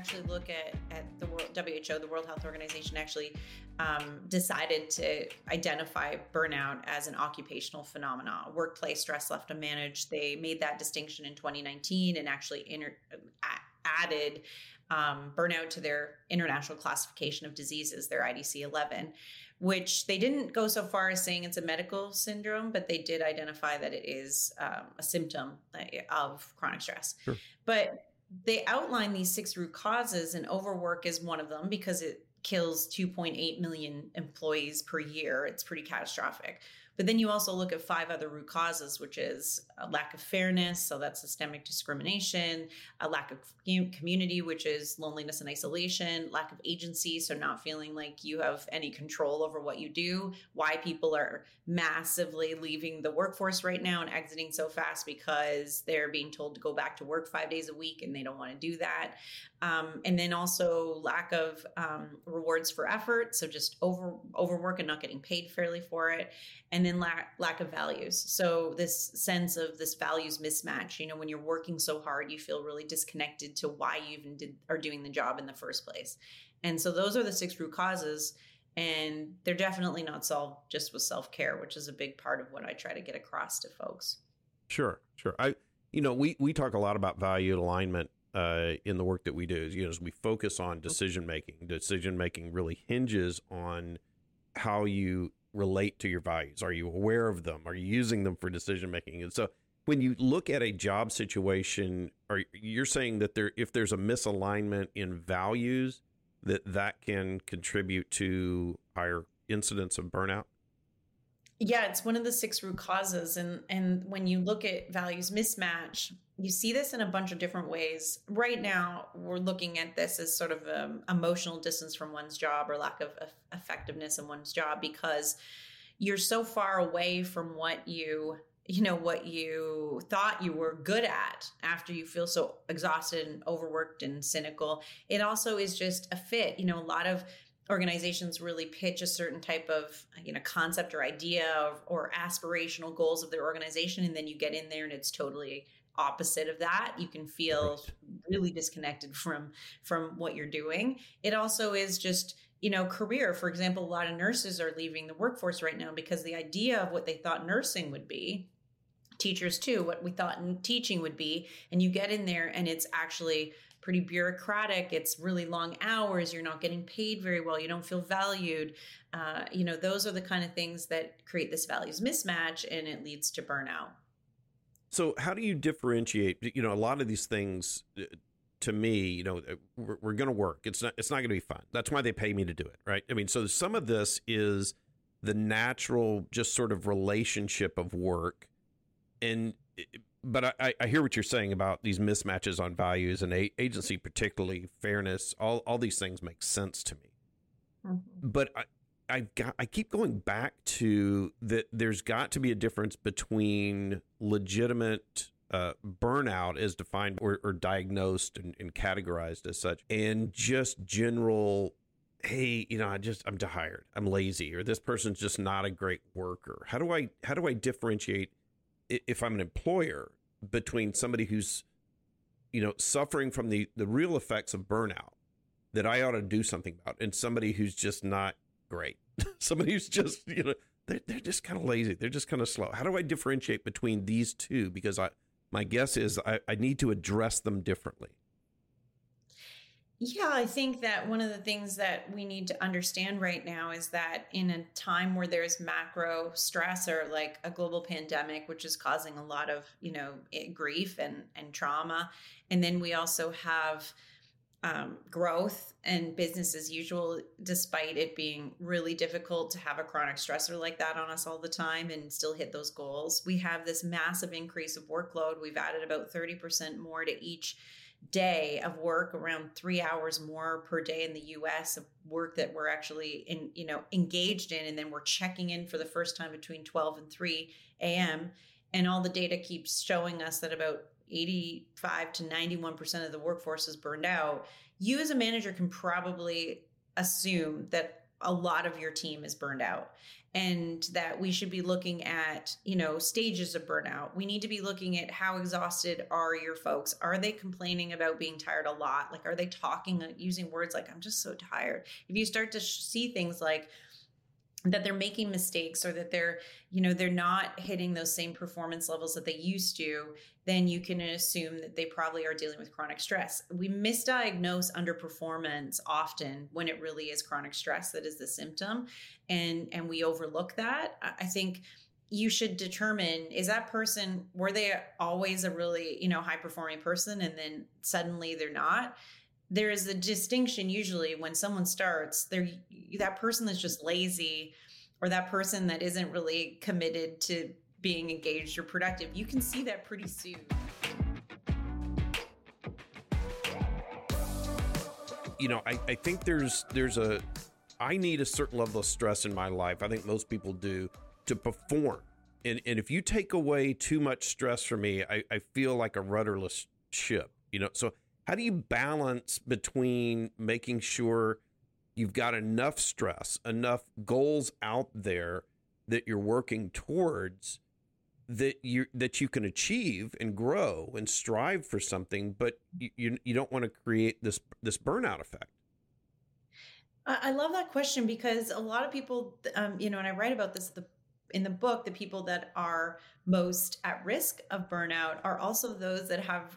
Actually look at, at the World, WHO, the World Health Organization, actually um, decided to identify burnout as an occupational phenomenon. Workplace stress left unmanaged. They made that distinction in 2019 and actually inter- added um, burnout to their international classification of diseases, their IDC 11, which they didn't go so far as saying it's a medical syndrome, but they did identify that it is um, a symptom of chronic stress. Sure. But they outline these six root causes, and overwork is one of them because it kills 2.8 million employees per year. It's pretty catastrophic. But then you also look at five other root causes, which is a lack of fairness, so that's systemic discrimination, a lack of community, which is loneliness and isolation, lack of agency, so not feeling like you have any control over what you do, why people are massively leaving the workforce right now and exiting so fast because they're being told to go back to work five days a week and they don't want to do that. Um, and then also lack of um, rewards for effort, so just over overwork and not getting paid fairly for it, and then lack lack of values. So this sense of this values mismatch. You know, when you're working so hard, you feel really disconnected to why you even did are doing the job in the first place. And so those are the six root causes. And they're definitely not solved just with self care, which is a big part of what I try to get across to folks. Sure, sure. I, you know, we we talk a lot about value alignment uh, in the work that we do. You know, as we focus on decision making, decision making really hinges on how you relate to your values. Are you aware of them? Are you using them for decision making? And so, when you look at a job situation, are you're saying that there, if there's a misalignment in values, that that can contribute to higher incidence of burnout? Yeah, it's one of the six root causes. And and when you look at values mismatch, you see this in a bunch of different ways. Right now, we're looking at this as sort of um, emotional distance from one's job or lack of effectiveness in one's job because you're so far away from what you you know what you thought you were good at after you feel so exhausted and overworked and cynical it also is just a fit you know a lot of organizations really pitch a certain type of you know concept or idea or, or, aspirational goals of their organization and then you get in there and it's totally opposite of that. You can feel right. really disconnected from from what you're doing. It also is just you know career. For example a lot of nurses are leaving the workforce right now because the idea of what they thought nursing would be teachers too what we thought teaching would be and you get in there and it's actually pretty bureaucratic. It's really long hours. You're not getting paid very well. You don't feel valued. Uh, you know, those are the kind of things that create this values mismatch and it leads to burnout. So, how do you differentiate? You know, a lot of these things uh, to me, you know, uh, we're, we're going to work. It's not. It's not going to be fun. That's why they pay me to do it, right? I mean, so some of this is the natural, just sort of relationship of work, and but I, I hear what you're saying about these mismatches on values and a- agency, particularly fairness. All all these things make sense to me. Mm-hmm. But I, I got I keep going back to that. There's got to be a difference between legitimate uh, burnout, as defined or, or diagnosed and, and categorized as such, and just general hey you know i just i'm tired i'm lazy or this person's just not a great worker how do i how do i differentiate if I'm an employer between somebody who's you know suffering from the the real effects of burnout that I ought to do something about and somebody who's just not great. Somebody who's just you know they're, they're just kind of lazy. They're just kind of slow. How do I differentiate between these two? Because I my guess is I, I need to address them differently yeah, I think that one of the things that we need to understand right now is that in a time where there's macro stress or like a global pandemic, which is causing a lot of, you know, grief and, and trauma. And then we also have um, growth and business as usual, despite it being really difficult to have a chronic stressor like that on us all the time and still hit those goals. We have this massive increase of workload. We've added about 30% more to each day of work around three hours more per day in the us of work that we're actually in you know engaged in and then we're checking in for the first time between 12 and 3 a.m and all the data keeps showing us that about 85 to 91% of the workforce is burned out, you as a manager can probably assume that a lot of your team is burned out and that we should be looking at you know stages of burnout. We need to be looking at how exhausted are your folks? Are they complaining about being tired a lot? Like are they talking uh, using words like i'm just so tired. If you start to see things like that they're making mistakes or that they're you know they're not hitting those same performance levels that they used to then you can assume that they probably are dealing with chronic stress. We misdiagnose underperformance often when it really is chronic stress that is the symptom and and we overlook that. I think you should determine is that person were they always a really you know high performing person and then suddenly they're not there is a distinction usually when someone starts there that person that's just lazy or that person that isn't really committed to being engaged or productive you can see that pretty soon. You know I, I think there's there's a i need a certain level of stress in my life i think most people do to perform. And and if you take away too much stress from me i, I feel like a rudderless ship you know? So how do you balance between making sure you've got enough stress, enough goals out there that you're working towards that you that you can achieve and grow and strive for something, but you you, you don't want to create this this burnout effect. I love that question because a lot of people, um, you know, and I write about this the, in the book. The people that are most at risk of burnout are also those that have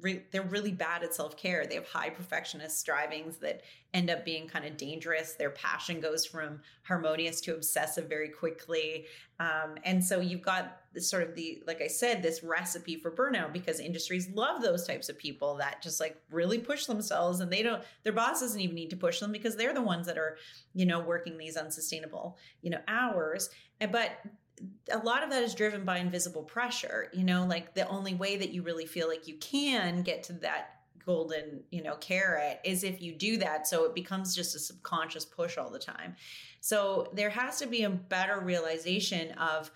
re- they're really bad at self-care. They have high perfectionist strivings that end up being kind of dangerous. Their passion goes from harmonious to obsessive very quickly. Um, and so you've got sort of the like i said this recipe for burnout because industries love those types of people that just like really push themselves and they don't their boss doesn't even need to push them because they're the ones that are you know working these unsustainable you know hours. And but a lot of that is driven by invisible pressure you know like the only way that you really feel like you can get to that golden you know carrot is if you do that so it becomes just a subconscious push all the time. So there has to be a better realization of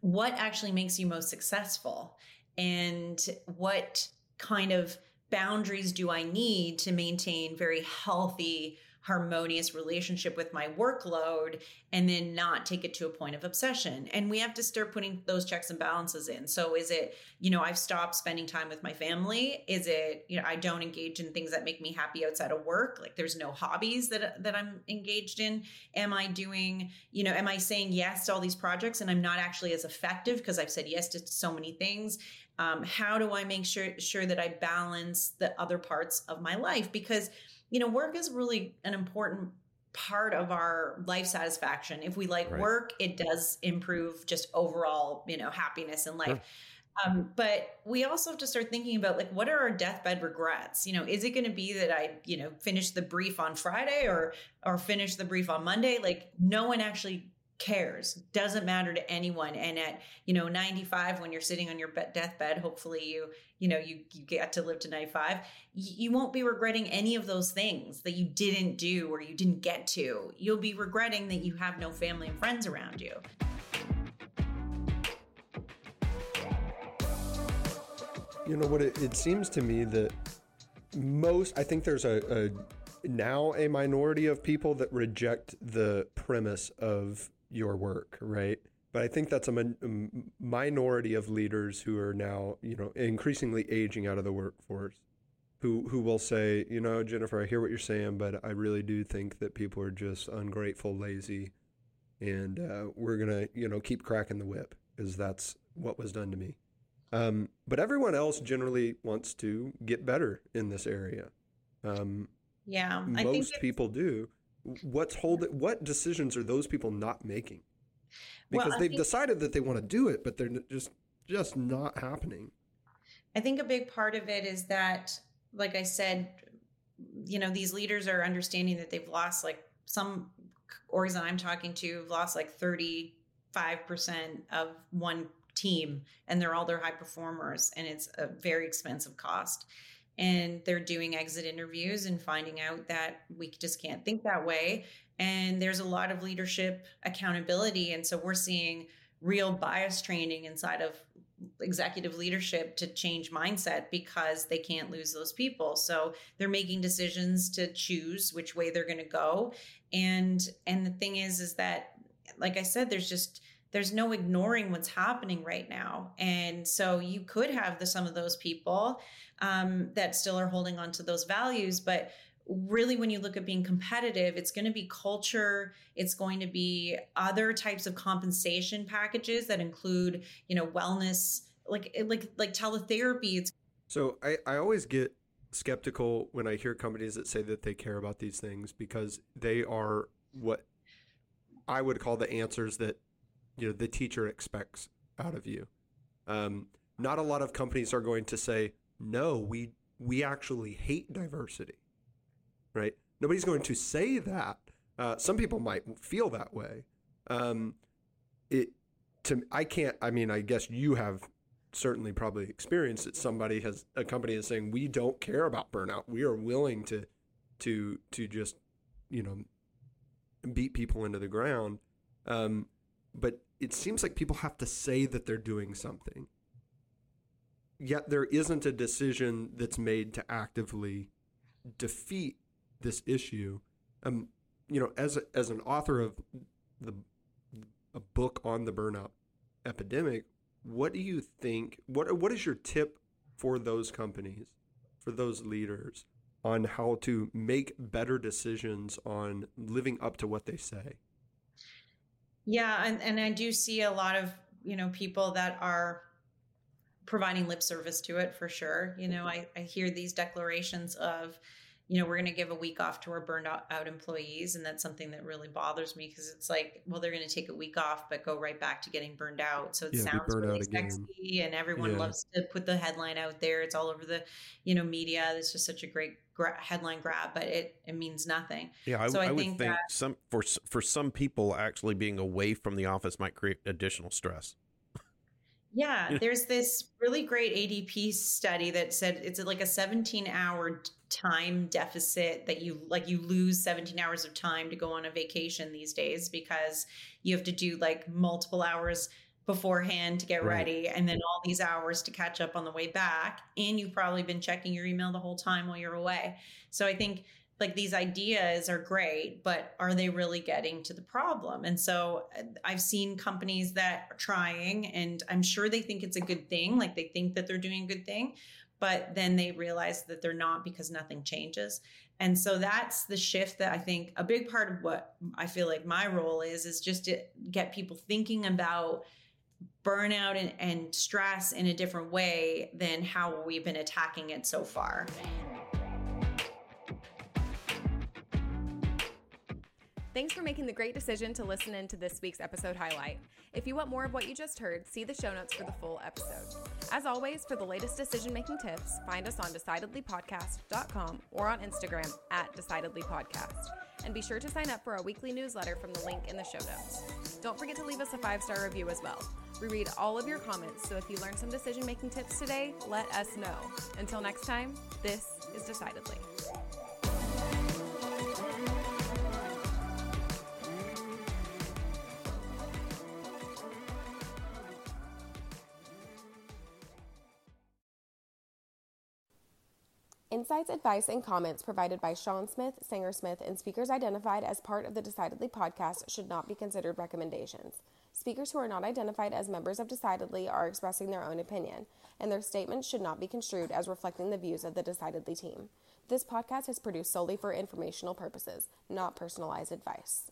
what actually makes you most successful and what kind of boundaries do i need to maintain very healthy harmonious relationship with my workload and then not take it to a point of obsession. And we have to start putting those checks and balances in. So is it, you know, I've stopped spending time with my family? Is it, you know, I don't engage in things that make me happy outside of work? Like there's no hobbies that that I'm engaged in? Am I doing, you know, am I saying yes to all these projects and I'm not actually as effective because I've said yes to so many things? Um, how do I make sure sure that I balance the other parts of my life? Because you know, work is really an important part of our life satisfaction. If we like right. work, it does improve just overall, you know, happiness in life. Sure. Um, but we also have to start thinking about like what are our deathbed regrets? You know, is it going to be that I, you know, finish the brief on Friday or or finish the brief on Monday? Like no one actually cares. Doesn't matter to anyone. And at you know 95 when you're sitting on your deathbed hopefully you you know you you get to live to 95 you won't be regretting any of those things that you didn't do or you didn't get to. You'll be regretting that you have no family and friends around you. You know what it, it seems to me that most i think there's a, a now a minority of people that reject the premise of your work, right? But I think that's a, min- a minority of leaders who are now, you know, increasingly aging out of the workforce, who who will say, you know, Jennifer, I hear what you're saying, but I really do think that people are just ungrateful, lazy, and uh, we're gonna, you know, keep cracking the whip because that's what was done to me. Um, but everyone else generally wants to get better in this area. Um, yeah, most people do what's holding what decisions are those people not making? Because well, they've think, decided that they want to do it but they're just just not happening. I think a big part of it is that like i said you know, these leaders are understanding that they've lost like some orgs that I'm talking to have lost like 35% of one team and they're all their high performers and it's a very expensive cost and they're doing exit interviews and finding out that we just can't think that way. And there's a lot of leadership accountability. And so we're seeing real bias training inside of executive leadership to change mindset because they can't lose those people. So they're making decisions to choose which way they're going to go. And and the thing is is that like i said there's just there's no ignoring what's happening right now. And so you could have the some of those people um, that still are holding on to those values but really when you look at being competitive it's going to be culture it's going to be other types of compensation packages that include you know wellness like like like teletherapy it's so i i always get skeptical when i hear companies that say that they care about these things because they are what i would call the answers that you know the teacher expects out of you um, not a lot of companies are going to say no we we actually hate diversity right? Nobody's going to say that. Uh, some people might feel that way. Um, it to I can't. I mean, I guess you have certainly probably experienced that Somebody has a company is saying we don't care about burnout. We are willing to to to just you know beat people into the ground. Um, but it seems like people have to say that they're doing something. Yet there isn't a decision that's made to actively defeat this issue. Um, you know, as a, as an author of the a book on the burnout epidemic, what do you think? What what is your tip for those companies, for those leaders, on how to make better decisions on living up to what they say? Yeah, and, and I do see a lot of you know people that are providing lip service to it for sure. You know, I, I hear these declarations of you know, we're going to give a week off to our burned out, employees. And that's something that really bothers me because it's like, well, they're going to take a week off, but go right back to getting burned out. So it yeah, sounds really sexy and everyone yeah. loves to put the headline out there. It's all over the, you know, media. It's just such a great gra- headline grab, but it, it means nothing. Yeah. I, so I, I think would think that, some, for, for some people actually being away from the office might create additional stress. Yeah, there's this really great ADP study that said it's like a 17 hour time deficit that you like you lose 17 hours of time to go on a vacation these days because you have to do like multiple hours beforehand to get right. ready and then all these hours to catch up on the way back and you've probably been checking your email the whole time while you're away. So I think like these ideas are great, but are they really getting to the problem? And so uh, I've seen companies that are trying, and I'm sure they think it's a good thing, like they think that they're doing a good thing, but then they realize that they're not because nothing changes. And so that's the shift that I think a big part of what I feel like my role is, is just to get people thinking about burnout and, and stress in a different way than how we've been attacking it so far. Thanks for making the great decision to listen in to this week's episode highlight. If you want more of what you just heard, see the show notes for the full episode. As always, for the latest decision making tips, find us on decidedlypodcast.com or on Instagram at decidedlypodcast. And be sure to sign up for our weekly newsletter from the link in the show notes. Don't forget to leave us a five star review as well. We read all of your comments, so if you learned some decision making tips today, let us know. Until next time, this is Decidedly. Insights, advice, and comments provided by Sean Smith, Sanger Smith, and speakers identified as part of the Decidedly podcast should not be considered recommendations. Speakers who are not identified as members of Decidedly are expressing their own opinion, and their statements should not be construed as reflecting the views of the Decidedly team. This podcast is produced solely for informational purposes, not personalized advice.